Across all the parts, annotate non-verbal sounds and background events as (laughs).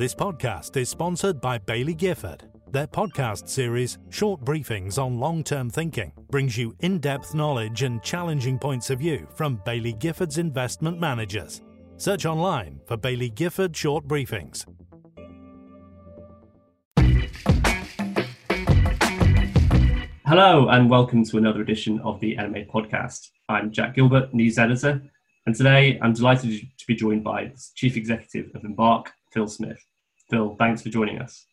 This podcast is sponsored by Baillie Gifford. Their podcast series, Short Briefings on Long Term Thinking, brings you in depth knowledge and challenging points of view from Baillie Gifford's investment managers. Search online for Baillie Gifford Short Briefings. Hello, and welcome to another edition of the NMA podcast. I'm Jack Gilbert, news editor, and today I'm delighted to be joined by the Chief Executive of Embark, Phil Smith. Phil, thanks for joining us.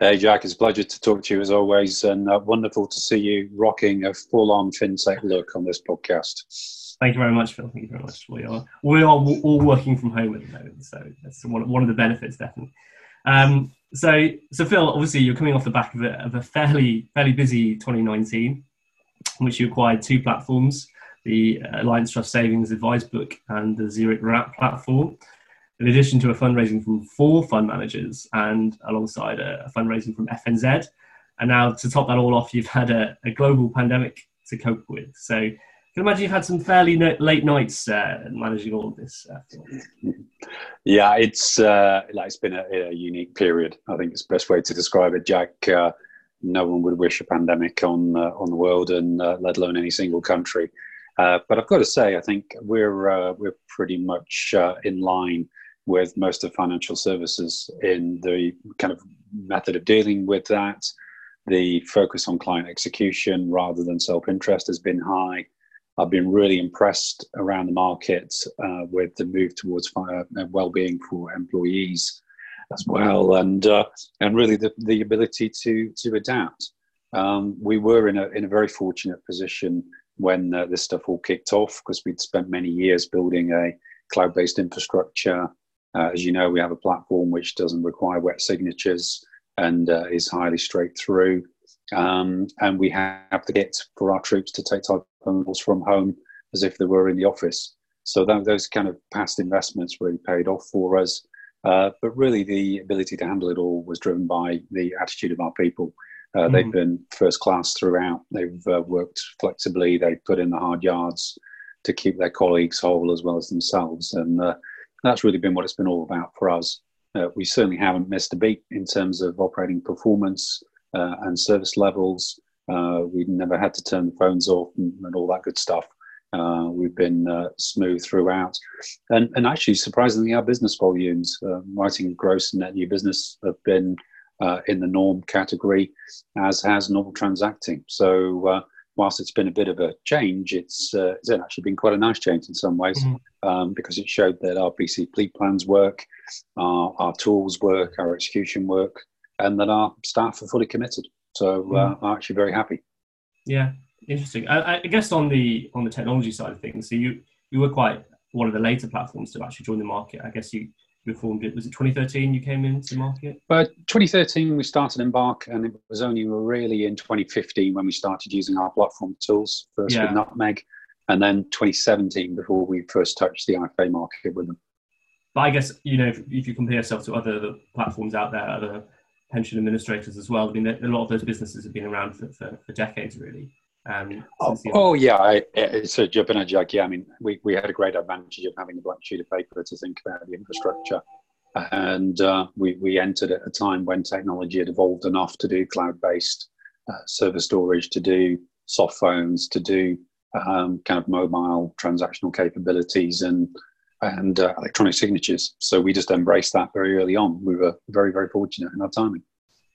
Hey, Jack, it's a pleasure to talk to you as always, and uh, wonderful to see you rocking a full on fintech look on this podcast. Thank you very much, Phil. Thank you very much. We are, we are all working from home at the moment, so that's one, one of the benefits, definitely. Um, so, so Phil, obviously, you're coming off the back of a, of a fairly fairly busy 2019, in which you acquired two platforms: the Alliance Trust Savings Advice Book and the Zurich Wrap platform in addition to a fundraising from four fund managers and alongside a, a fundraising from FNZ. And now to top that all off, you've had a, a global pandemic to cope with. So I can imagine you've had some fairly no, late nights uh, managing all of this. Uh, yeah, it's uh, like it's been a, a, unique period. I think it's the best way to describe it, Jack. Uh, no one would wish a pandemic on uh, on the world, and uh, let alone any single country. but I've got to say, I think we're we're pretty much in line with most of financial services in the kind of method of dealing with that. The focus on client execution rather than self interest has been high. I've been really impressed around the market uh, with the move towards uh, well-being for employees as well, and uh, and really the, the ability to to adapt. Um, we were in a in a very fortunate position when uh, this stuff all kicked off because we'd spent many years building a cloud-based infrastructure uh, as you know, we have a platform which doesn't require wet signatures and uh, is highly straight through. Um, and we have the kit for our troops to take calls from home as if they were in the office. So that, those kind of past investments really paid off for us. Uh, but really, the ability to handle it all was driven by the attitude of our people. Uh, mm-hmm. They've been first class throughout. They've uh, worked flexibly. They've put in the hard yards to keep their colleagues whole as well as themselves. And uh, that's really been what it's been all about for us. Uh, we certainly haven't missed a beat in terms of operating performance uh, and service levels. Uh, we've never had to turn the phones off and, and all that good stuff. Uh, we've been uh, smooth throughout. And, and actually, surprisingly, our business volumes, uh, writing gross and net new business, have been in the norm category, as has normal transacting. So, whilst it's been a bit of a change, it's, it's actually been quite a nice change in some ways. Mm-hmm um, because it showed that our BCP plans work, our, our, tools work, our execution work, and that our staff are fully committed. So uh, mm. I'm actually very happy. Yeah, interesting. I, I, guess on the on the technology side of things, so you you were quite one of the later platforms to actually join the market. I guess you you formed it. Was it 2013 you came into the market? But 2013 we started Embark, and it was only really in 2015 when we started using our platform tools first yeah. with Nutmeg and then 2017 before we first touched the IFA market with them. But I guess you know if, if you compare yourself to other platforms out there, other pension administrators as well. I mean, a lot of those businesses have been around for, for, for decades, really. Um, oh, oh, yeah, I, it's a jumping a Jack. Yeah, I mean, we, we had a great advantage of having a blank sheet of paper to think about the infrastructure. And uh, we, we entered at a time when technology had evolved enough to do cloud based uh, server storage, to do soft phones, to do um, kind of mobile transactional capabilities and and uh, electronic signatures. So we just embraced that very early on. We were very very fortunate in our timing.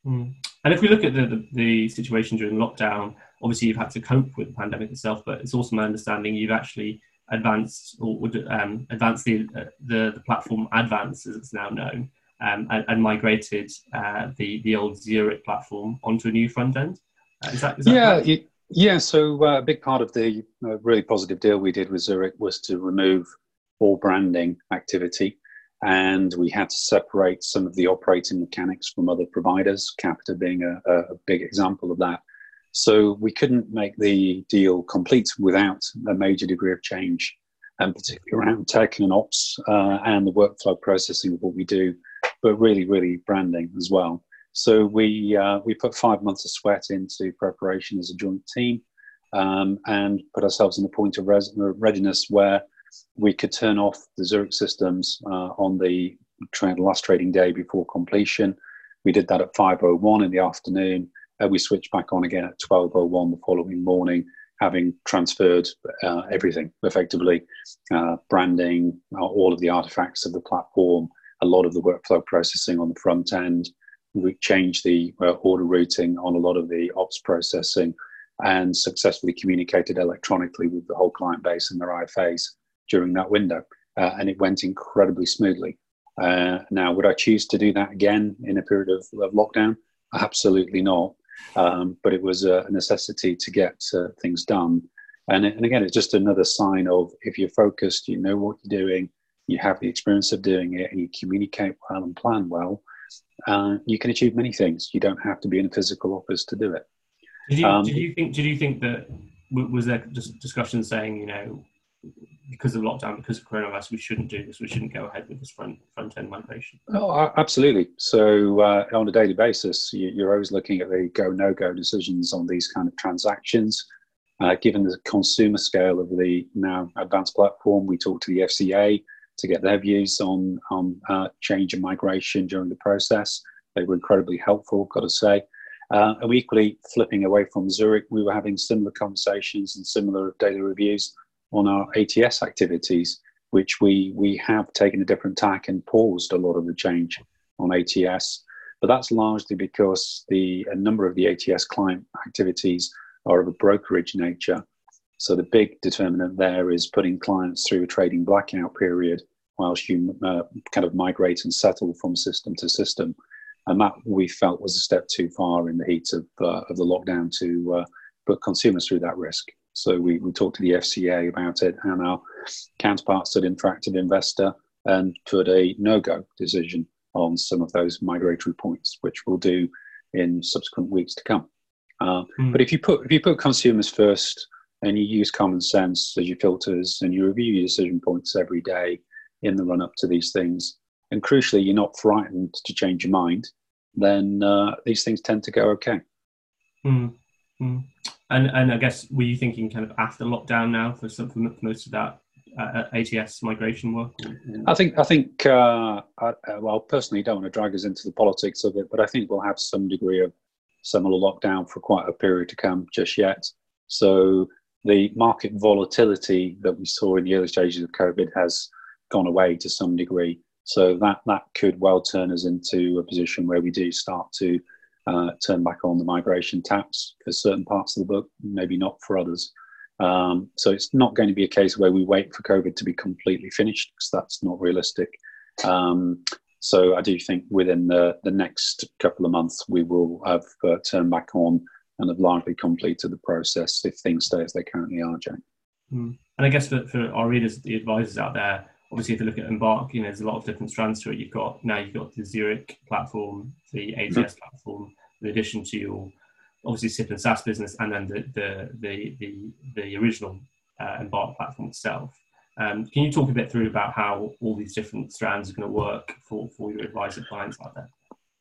Mm. And if we look at the, the, the situation during lockdown, obviously you've had to cope with the pandemic itself, but it's also my understanding you've actually advanced or um, advanced the, uh, the, the platform Advance as it's now known. Um, and, and, migrated uh, the the old Zurich platform onto a new front end. Uh, is that, is that yeah, it, yeah, so uh, a big part of the uh, really positive deal we did with Zurich was to remove all branding activity. And we had to separate some of the operating mechanics from other providers, Capita being a, a big example of that. So we couldn't make the deal complete without a major degree of change, and particularly around tech and ops uh, and the workflow processing of what we do, but really, really branding as well. So we uh, we put five months of sweat into preparation as a joint team, um, and put ourselves in a point of res- readiness where we could turn off the Zurich systems uh, on the tra- last trading day before completion. We did that at 5.01 in the afternoon. Uh, we switched back on again at 12.01 the following morning, having transferred uh, everything effectively uh, branding, uh, all of the artifacts of the platform, a lot of the workflow processing on the front end. We changed the uh, order routing on a lot of the ops processing and successfully communicated electronically with the whole client base and their IFAs during that window. Uh, and it went incredibly smoothly. Uh, now, would I choose to do that again in a period of, of lockdown? Absolutely not. Um, but it was a necessity to get uh, things done. And, and again, it's just another sign of if you're focused, you know what you're doing, you have the experience of doing it, and you communicate well and plan well, uh, you can achieve many things. You don't have to be in a physical office to do it. Did you, um, did you think? Did you think that was there just discussion saying you know because of lockdown, because of coronavirus, we shouldn't do this. We shouldn't go ahead with this front front end migration. Oh, absolutely. So uh, on a daily basis, you're always looking at the go no go decisions on these kind of transactions. Uh, given the consumer scale of the now advanced platform, we talked to the FCA to get their views on on uh, change and migration during the process. They were incredibly helpful, got to say. Uh, and equally flipping away from Zurich, we were having similar conversations and similar data reviews on our ATS activities, which we, we have taken a different tack and paused a lot of the change on ATS. But that's largely because the a number of the ATS client activities are of a brokerage nature. So the big determinant there is putting clients through a trading blackout period whilst you uh, kind of migrate and settle from system to system. And that we felt was a step too far in the heat of, uh, of the lockdown to uh, put consumers through that risk. So we, we talked to the FCA about it and our counterparts at Interactive Investor and put a no-go decision on some of those migratory points, which we'll do in subsequent weeks to come. Uh, mm. But if you put if you put consumers first and you use common sense as your filters and you review your decision points every day in the run up to these things, and crucially you're not frightened to change your mind, then uh, these things tend to go okay. Mm. Mm. And and I guess were you thinking kind of after lockdown now for some for most of that uh, ATS migration work? I think I think uh, I, uh, well personally don't want to drag us into the politics of it, but I think we'll have some degree of similar lockdown for quite a period to come just yet. So the market volatility that we saw in the early stages of COVID has gone away to some degree. So that that could well turn us into a position where we do start to uh, turn back on the migration taps for certain parts of the book, maybe not for others. Um, so it's not going to be a case where we wait for COVID to be completely finished because that's not realistic. Um, so I do think within the, the next couple of months we will have uh, turned back on and have largely completed the process if things stay as they currently are, Jack. Mm. And I guess for, for our readers, the advisors out there, obviously if you look at Embark, you know, there's a lot of different strands to it. You've got now you've got the Zurich platform, the ATS mm-hmm. platform, in addition to your obviously SIPP and SSAS business, and then the the the the, the original uh, Embark platform itself. Um, can you talk a bit through about how all these different strands are going to work for, for your advisor clients out there?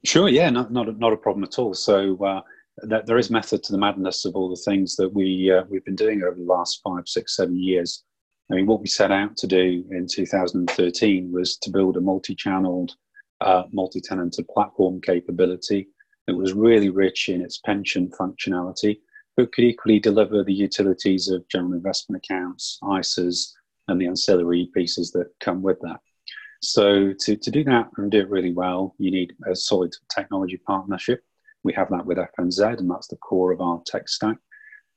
Sure, yeah, not not a, not a problem at all. So uh, there is method to the madness of all the things that we uh, we've been doing over the last five, six, seven years. I mean, what we set out to do in 2013 was to build a multi-channeled, uh, multi-tenanted platform capability that was really rich in its pension functionality, but could equally deliver the utilities of general investment accounts, ISAs, and the ancillary pieces that come with that. So to, to do that and do it really well, you need a solid technology partnership. We have that with FNZ, and that's the core of our tech stack.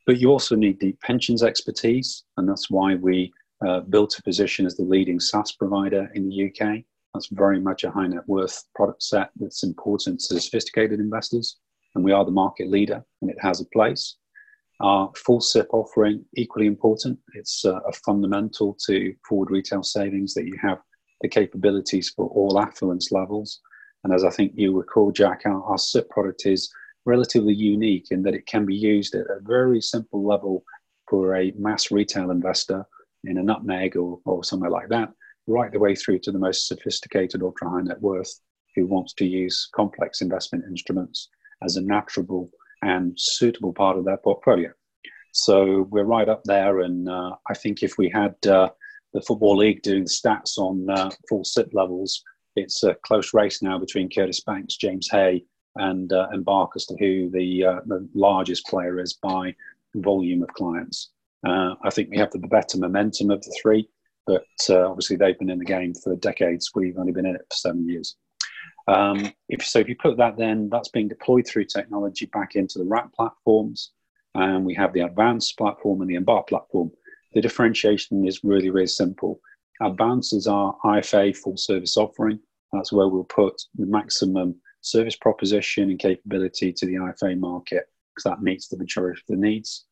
But you also need deep pensions expertise, and that's why we uh, built a position as the leading SSAS provider in the UK. That's very much a high net worth product set that's important to sophisticated investors, and we are the market leader, and it has a place. Our full SIPP offering, equally important. It's uh, a fundamental to forward retail savings that you have the capabilities for all affluence levels. And as I think you recall, Jack, our, our SIPP product is relatively unique in that it can be used at a very simple level for a mass retail investor in a nutmeg or, or somewhere like that, right the way through to the most sophisticated ultra high net worth who wants to use complex investment instruments as a natural and suitable part of their portfolio. So we're right up there, and uh, I think if we had uh, the football league doing stats on uh, full SIPP levels, it's a close race now between Curtis Banks, James Hay, and uh, Embark as to who the, uh, the largest player is by volume of clients. Uh, I think we have the better momentum of the three, but uh, obviously they've been in the game for decades. We've only been in it for seven years. Um, if so, if you put that, then that's being deployed through technology back into the Wrap platforms, and we have the Advanced platform and the Embark platform. The differentiation is really, really simple. Advanced is our IFA full service offering. That's where we'll put the maximum service proposition and capability to the IFA market because that meets the majority of the needs.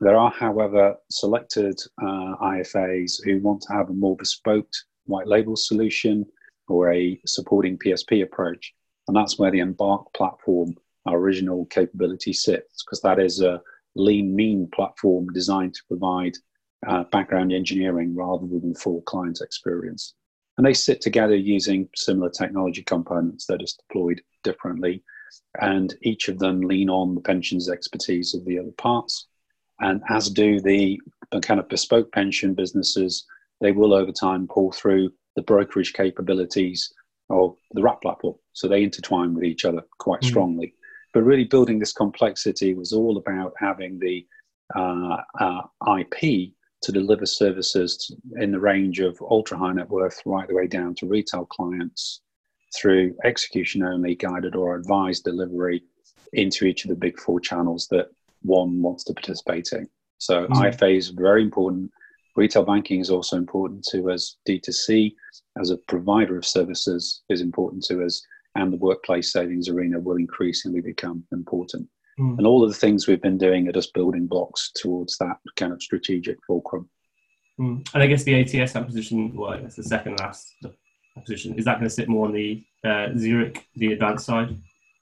There are, however, selected uh, IFAs who want to have a more bespoke white label solution or a supporting PSP approach. And that's where the Embark platform, our original capability sits, because that is a lean, mean platform designed to provide uh, background engineering rather than full client experience. And they sit together using similar technology components that is deployed differently. And each of them lean on the pensions expertise of the other parts. And as do the, kind of bespoke pension businesses, they will over time pull through the brokerage capabilities of the Wrap platform. So they intertwine with each other quite mm. strongly. But really, building this complexity was all about having the uh, uh, IP to deliver services in the range of ultra high net worth right the way down to retail clients through execution only guided or advised delivery into each of the big four channels that one wants to participate in. So mm-hmm. IFA is very important. Retail banking is also important to us. D2C as a provider of services is important to us. And the workplace savings arena will increasingly become important. Mm. And all of the things we've been doing are just building blocks towards that kind of strategic fulcrum. Mm. And I guess the ATS acquisition, well, it's the second last acquisition. Is that going to sit more on the uh, Zurich, the advanced side?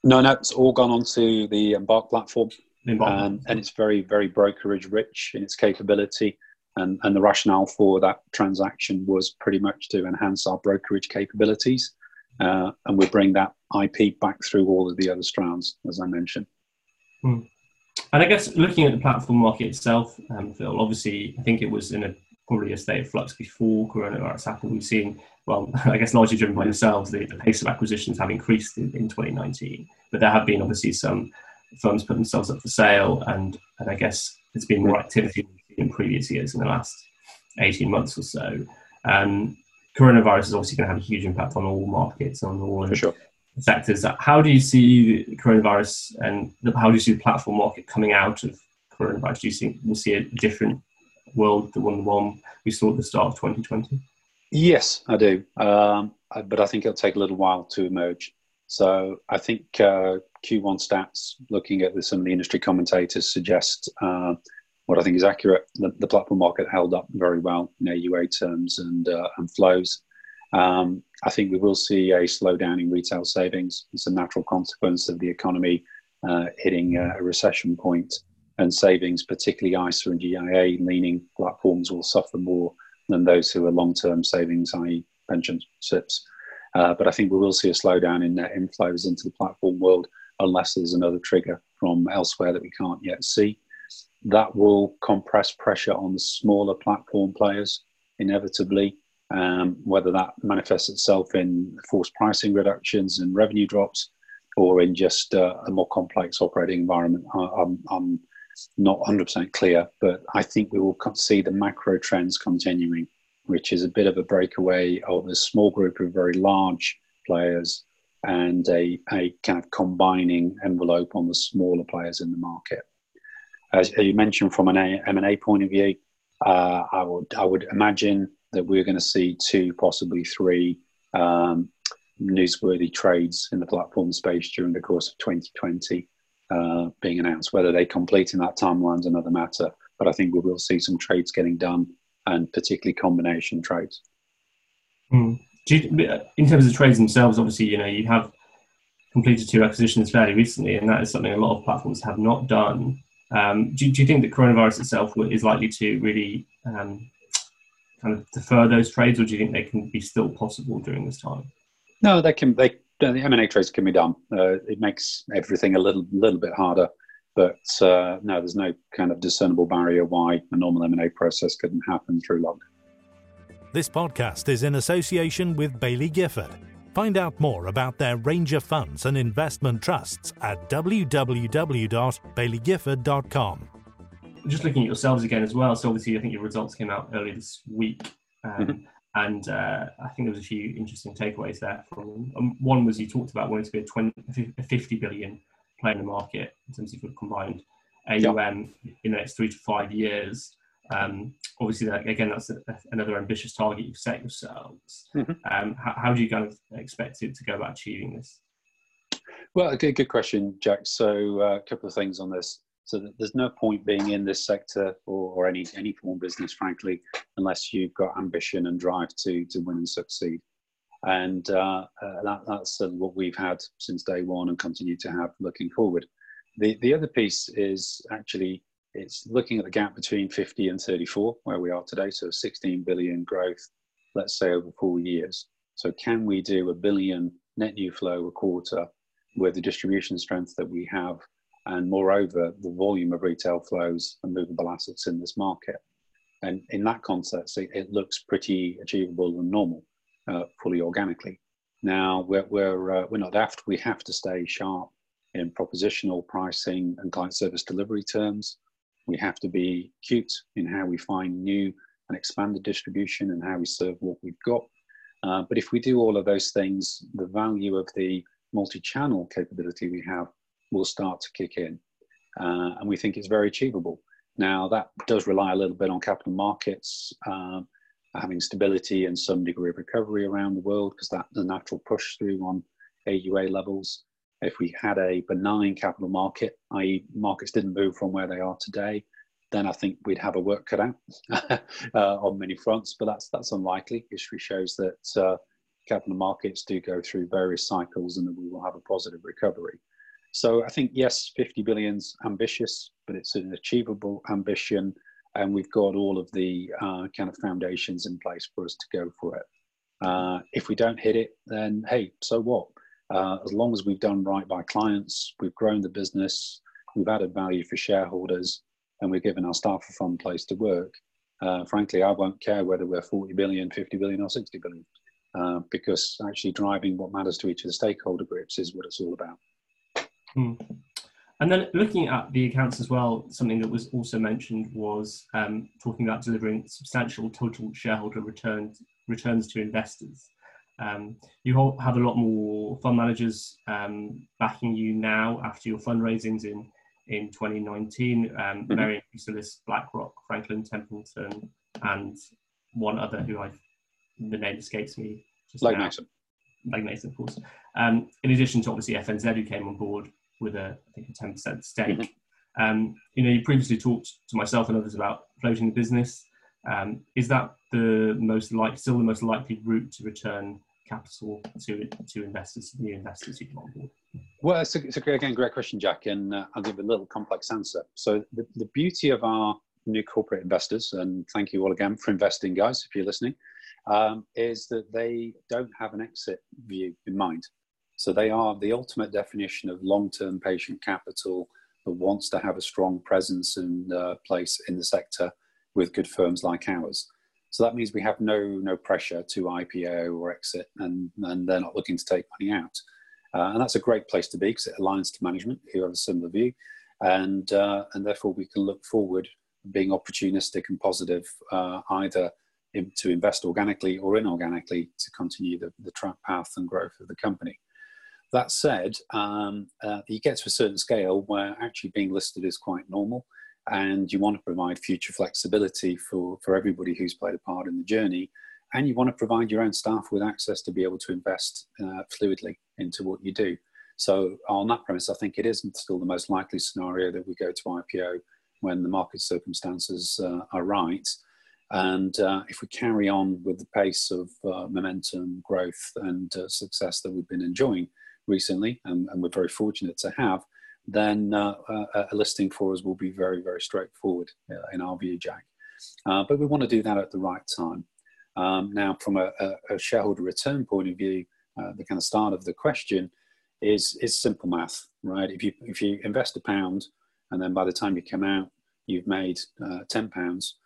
No, no, it's all gone onto the Embark platform. Um, and it's very, very brokerage rich in its capability. And, and the rationale for that transaction was pretty much to enhance our brokerage capabilities. Uh, and we bring that IP back through all of the other strands, as I mentioned. Hmm. And I guess looking at the platform market itself, um, Phil, obviously, I think it was in a probably a state of flux before coronavirus happened. We've seen, well, (laughs) I guess largely driven by yourselves, the, the pace of acquisitions have increased in, in 2019. But there have been obviously some firms put themselves up for sale, and, and I guess there's been more activity in previous years in the last 18 months or so. Um, coronavirus is obviously going to have a huge impact on all markets, on all sure. sectors. How do you see coronavirus and the, how do you see the platform market coming out of coronavirus? Do you think we'll see a different world than the one we saw at the start of 2020? Yes, I do. Um, but I think it'll take a little while to emerge. So I think uh, Q1 stats, looking at the, some of the industry commentators, suggest uh, what I think is accurate. The, the, platform market held up very well in AUA terms and, uh, and flows. Um, I think we will see a slowdown in retail savings. It's a natural consequence of the economy uh, hitting a recession point, and savings, particularly ISA and GIA leaning platforms, will suffer more than those who are long term savings, i.e., pension SIPPs. Uh, but I think we will see a slowdown in net inflows into the platform world unless there's another trigger from elsewhere that we can't yet see. That will compress pressure on the smaller platform players inevitably, um, whether that manifests itself in forced pricing reductions and revenue drops or in just uh, a more complex operating environment. I'm, I'm not 100% clear, but I think we will see the macro trends continuing, which is a bit of a breakaway of a small group of very large players and a, a kind of combining envelope on the smaller players in the market. As, you mentioned, from an M&A point of view, uh, I would I would imagine that we're going to see two, possibly three um, newsworthy trades in the platform space during the course of 2020 uh, being announced. Whether they complete in that timeline is another matter, but I think we will see some trades getting done, and particularly combination trades. Mm you, in terms of trades themselves, obviously, you know, you have completed two acquisitions fairly recently, and that is something a lot of platforms have not done. Um, do, do, you think that coronavirus itself is likely to really um, kind of defer those trades, or do you think they can be still possible during this time? No, they can. They the M and A trades can be done. Uh, it makes everything a little little bit harder, but uh, no, there's no kind of discernible barrier why a normal M and A process couldn't happen through lockdown. This podcast is in association with Baillie Gifford. Find out more about their range of funds and investment trusts at www.bailliegifford.com. Just looking at yourselves again as well. So obviously, I think your results came out earlier this week, um, mm-hmm. and uh, I think there was a few interesting takeaways there. From um, one was you talked about wanting to be a, 20, a 50 billion player in the market in terms of combined AUM yep. in the next three to five years. Um, obviously, that, again, that's a, another ambitious target you've set yourselves. Mm-hmm. Um, how, how, do you kind of expect it to go about achieving this? Well, good, good question, Jack. So, uh, a couple of things on this. So, there's no point being in this sector or, or any any form of business, frankly, unless you've got ambition and drive to to win and succeed. And uh, uh, that, that's uh, what we've had since day one and continue to have looking forward. The the other piece is actually it's looking at the gap between 50 and 34, where we are today. So 16 billion growth, let's say over four years. So can we do a billion net new flow a quarter with the distribution strength that we have, and moreover the volume of retail flows and movable assets in this market? And in that context, it, it looks pretty achievable and normal, uh, fully organically. Now we're we're uh, we're not daft. We have to stay sharp in propositional pricing and client service delivery terms. We have to be cute in how we find new and expanded distribution and how we serve what we've got. Uh, but if we do all of those things, the value of the multi channel capability we have will start to kick in. Uh, and we think it's very achievable. Now, that does rely a little bit on capital markets um, having stability and some degree of recovery around the world because that's the natural push through on AUA levels. If we had a benign capital market, i.e., markets didn't move from where they are today, then I think we'd have a work cut out (laughs) uh, on many fronts. But that's that's unlikely. History shows that uh, capital markets do go through various cycles, and that we will have a positive recovery. So I think yes, 50 billion's ambitious, but it's an achievable ambition, and we've got all of the uh, kind of foundations in place for us to go for it. Uh, if we don't hit it, then hey, so what? Uh, as long as we've done right by clients, we've grown the business, we've added value for shareholders, and we've given our staff a fun place to work. Uh, frankly, I won't care whether we're 40 billion, 50 billion, or 60 billion, uh, because actually driving what matters to each of the stakeholder groups is what it's all about. Hmm. And then looking at the accounts as well, something that was also mentioned was um, talking about delivering substantial total shareholder returns returns to investors. Um, you have a lot more fund managers um, backing you now after your fundraisings in in 2019. Um, mm-hmm. Chrysalis, BlackRock, Franklin Templeton, and one other who I the name escapes me. Just Legg Mason. Legg Mason, of course. Um, in addition to obviously FNZ, who came on board with a I think a 10% stake. Mm-hmm. Um, you know, you previously talked to myself and others about floating the business. Um, is that the most like still the most likely route to return capital to to investors, new investors who come on board? Well, it's, a, it's a, again great question, Jack, and uh, I'll give a little complex answer. So the, the beauty of our new corporate investors, and thank you all again for investing, guys, if you're listening, um, is that they don't have an exit view in mind. So they are the ultimate definition of long-term patient capital that wants to have a strong presence and uh, place in the sector with good firms like ours. So that means we have no no pressure to IPO or exit, and, and they're not looking to take money out. Uh, and that's a great place to be because it aligns to management who have a similar view, and uh, and therefore we can look forward, being opportunistic and positive, uh, either in, to invest organically or inorganically to continue the, the track path and growth of the company. That said, um, uh, you get to a certain scale where actually being listed is quite normal and you want to provide future flexibility for, for everybody who's played a part in the journey and you want to provide your own staff with access to be able to invest uh, fluidly into what you do. So on that premise i think it is still the most likely scenario that we go to ipo when the market circumstances uh, are right. And uh, if we carry on with the pace of uh, momentum growth and uh, success that we've been enjoying recently and, and we're very fortunate to have then uh, uh, a listing for us will be very, very straightforward uh, in our view, Jack. Uh, but we want to do that at the right time. Um, now, from a, a, shareholder return point of view, uh, the kind of start of the question is is simple math, right? If you if you invest a pound and then by the time you come out, you've made uh, ten pounds.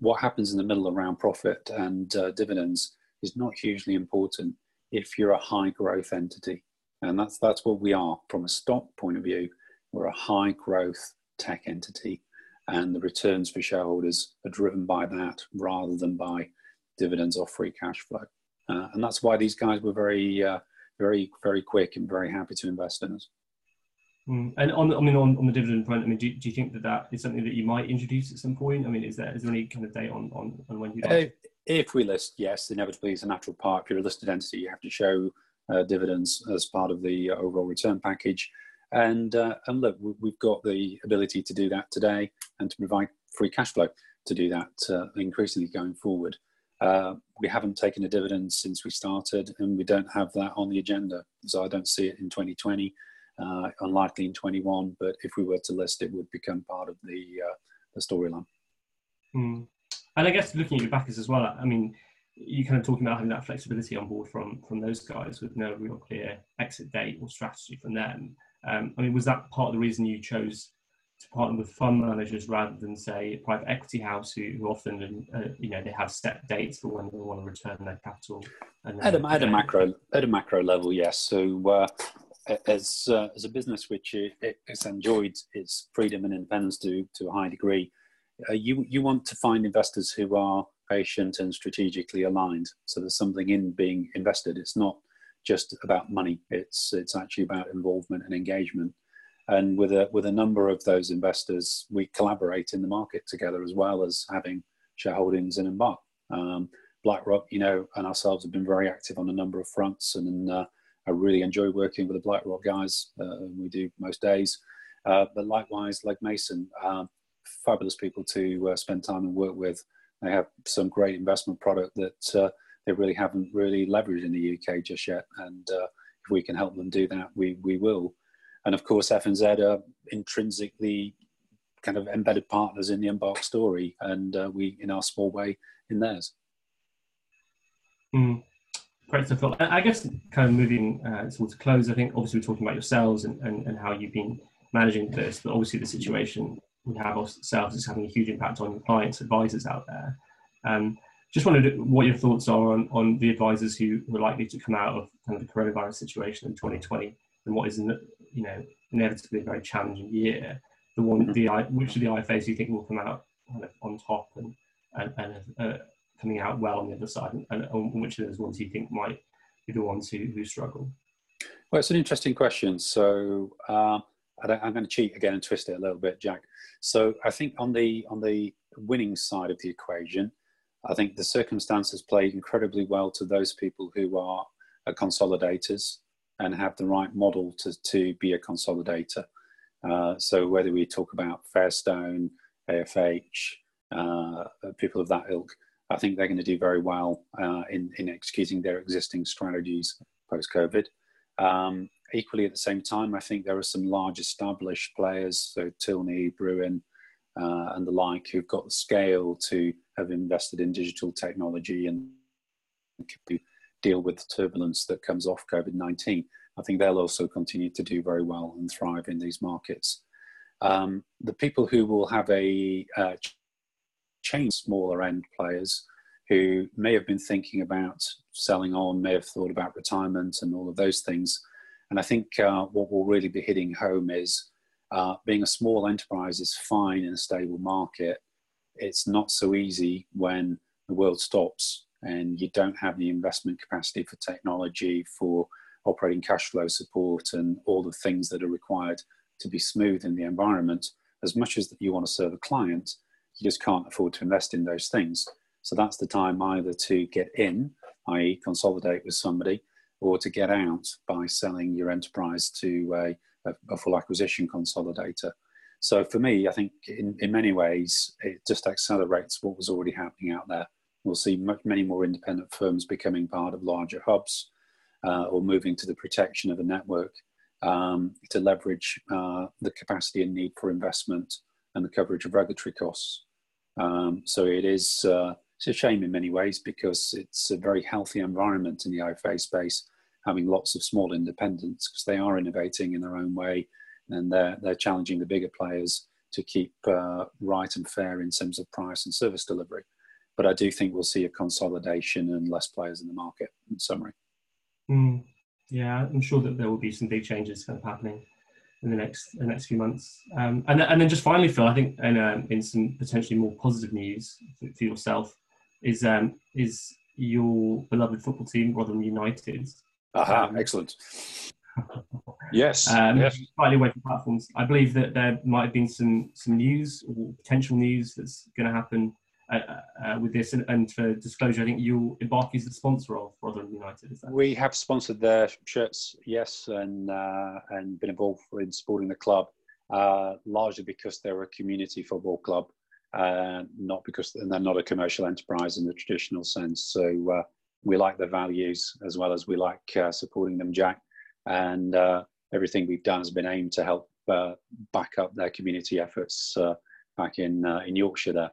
What happens in the middle around profit and dividends is not hugely important. if you're a high growth entity. And that's, that's what we are from a stock point of view. We're a high growth tech entity, and the returns for shareholders are driven by that rather than by dividends or free cash flow. Uh, and that's why these guys were very, uh, very, very quick and very happy to invest in us. Mm. And on, I mean, on, on the dividend front, I mean, do, do you think that that is something that you might introduce at some point? I mean, is there is there any kind of date on on, on when you? Like if we list, yes, inevitably it's a natural part. If you're a listed entity, you have to show dividends as part of the overall return package. And uh, and look, we've got the ability to do that today, and to provide free cash flow to do that uh, increasingly going forward. Uh, we haven't taken a dividend since we started, and we don't have that on the agenda. So I don't see it in 2020 uh, unlikely in 21, but if we were to list, it would become part of the, uh, the storyline. Mm. And I guess looking at your backers as well, I mean, you kind of talking about having that flexibility on board from from those guys with no real clear exit date or strategy from them. Um, I mean, was that part of the reason you chose to partner with fund managers rather than say a private equity house who, who often uh, you know they have set dates for when they want to return their capital at a, at a macro at a macro level yes so uh, as uh, as a business which has enjoyed its freedom and independence to to a high degree, uh, you you want to find investors who are patient and strategically aligned. So there's something in being invested. It's not just about money. It's it's actually about involvement and engagement. And with a with a number of those investors, we collaborate in the market together as well as having shareholdings in Embark. Um, BlackRock, you know, and ourselves have been very active on a number of fronts, and uh, I really enjoy working with the BlackRock guys. Uh, we do most days. Uh, but likewise, Legg Mason, um, fabulous people to uh, spend time and work with. They have some great investment product that uh, they really haven't really leveraged in the UK just yet. And uh, if we can help them do that, we, we will. And of course, FNZ are intrinsically kind of embedded partners in the Embark story, and uh, we, in our small way, in theirs. Mm. Great stuff. I guess kind of moving uh, towards a close, I think obviously we're talking about yourselves and, and, and how you've been managing this, but obviously the situation we have ourselves is having a huge impact on your clients, advisors out there. Um, just wondered what your thoughts are on, on the advisors who were likely to come out of kind of the coronavirus situation in 2020 and what is, you know, inevitably a very challenging year. The one, the which of the IFAs do you think will come out kind of on top and and, and uh, coming out well on the other side, and, and which of those ones do you think might be the ones who, who struggle? Well, it's an interesting question. So uh, I am going to cheat again and twist it a little bit, Jack. So I think on the on the winning side of the equation, I think the circumstances play incredibly well to those people who are consolidators and have the right model to, to be a consolidator. Uh, so whether we talk about Fairstone, AFH, uh, people of that ilk, I think they're going to do very well uh, in, in executing their existing strategies post COVID. Um, equally, at the same time, I think there are some large established players, so Tilney, Brewin, uh, and the like, who've got the scale to have invested in digital technology and deal with the turbulence that comes off COVID 19. I think they'll also continue to do very well and thrive in these markets. Um, the people who will have a uh, change smaller end players who may have been thinking about selling on, may have thought about retirement and all of those things. And I think uh, what will really be hitting home is uh, being a small enterprise is fine in a stable market. It's not so easy when the world stops and you don't have the investment capacity for technology, for operating cash flow support, and all the things that are required to be smooth in the environment. As much as you want to serve a client, you just can't afford to invest in those things. So that's the time either to get in, i.e., consolidate with somebody, or to get out by selling your enterprise to a, a, a full acquisition consolidator. So for me, I think in, in many ways, it just accelerates what was already happening out there. We'll see much, many more independent firms becoming part of larger hubs uh, or moving to the protection of a network um, to leverage uh, the capacity and need for investment and the coverage of regulatory costs. Um, so it is uh, it's a shame in many ways because it's a very healthy environment in the IFA space, having lots of small independents because they are innovating in their own way and they're, they're challenging the bigger players to keep uh, right and fair in terms of price and service delivery. But I do think we'll see a consolidation and less players in the market in summary. Mm, yeah, I'm sure that there will be some big changes kind of happening in the next the next few months. Um, and and then just finally, Phil, I think in um, in some potentially more positive news for, for yourself is um, is your beloved football team, Rotherham United. Aha, um, excellent. (laughs) yes, um, yes. Slightly away from platforms. I believe that there might have been some some news or potential news that's going to happen uh, uh, with this. And, and, for disclosure, I think you Embark is the sponsor of Rotherham United. Is that? We have sponsored their shirts, yes, and uh, and been involved in supporting the club uh, largely because they're a community football club, uh, not because they're not a commercial enterprise in the traditional sense. So uh, we like their values as well as we like supporting them, Jack, and everything we've done has been aimed to help back up their community efforts back in in Yorkshire there.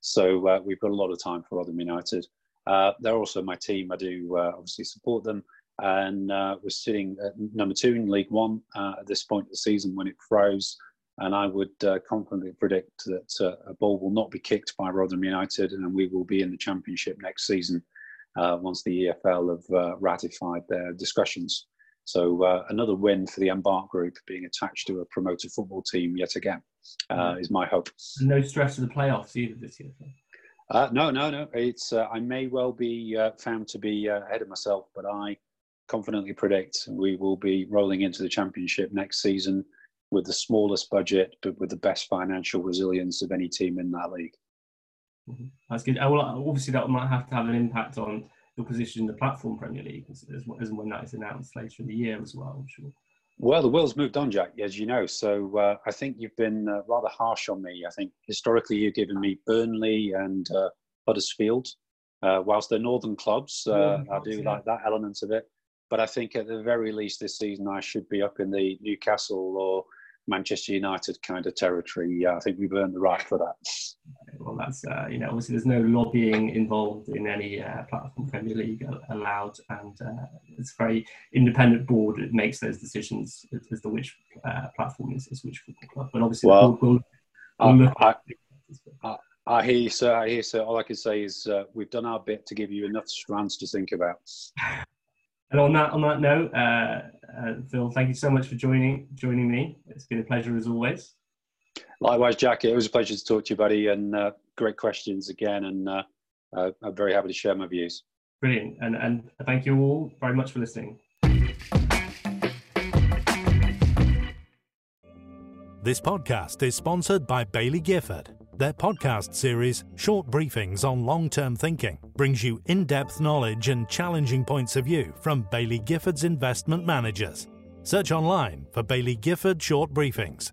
So uh, we've got a lot of time for Rotherham United. Uh, they're also my team. I do uh, obviously support them. And uh, we're sitting at number two in League One uh, at this point of the season when it froze. And I would uh, confidently predict that a ball will not be kicked by Rotherham United and we will be in the Championship next season once the EFL have ratified their discussions. So uh, another win for the Embark Group, being attached to a promoted football team yet again, uh, mm. is my hope. No stress of the playoffs either this year. Uh, no, no, no. It's uh, I may well be uh, found to be uh, ahead of myself, but I confidently predict we will be rolling into the championship next season with the smallest budget, but with the best financial resilience of any team in that league. Mm-hmm. That's good. Well, obviously, that might have to have an impact on your position in the platform Premier League as, as, as when that is announced later in the year as well, I'm sure. Well, the world's moved on, Jack, as you know. So uh, I think you've been uh, rather harsh on me. I think historically you've given me Burnley and uh, Huddersfield. Uh, whilst they're northern clubs, uh, I do yeah. like that element of it. But I think at the very least this season I should be up in the Newcastle or Manchester United kind of territory. Yeah, I think we've earned the right for that. Well, that's uh, you know obviously there's no lobbying involved in any uh, platform Premier League allowed, and uh, it's a very independent board that makes those decisions as to which uh, platform is, is which football club. But obviously, well, we'll, we'll I, I, I, hear you, sir. I hear, sir. All I can say is uh, we've done our bit to give you enough strands to think about. (laughs) And on that on that note, uh, Phil, thank you so much for joining joining me. It's been a pleasure as always. Likewise, Jack. It was a pleasure to talk to you, buddy, and uh, great questions again. And uh, uh, I'm very happy to share my views. Brilliant, and and thank you all very much for listening. This podcast is sponsored by Baillie Gifford. Their podcast series, Short Briefings on Long Term Thinking, brings you in depth knowledge and challenging points of view from Baillie Gifford's investment managers. Search online for Baillie Gifford Short Briefings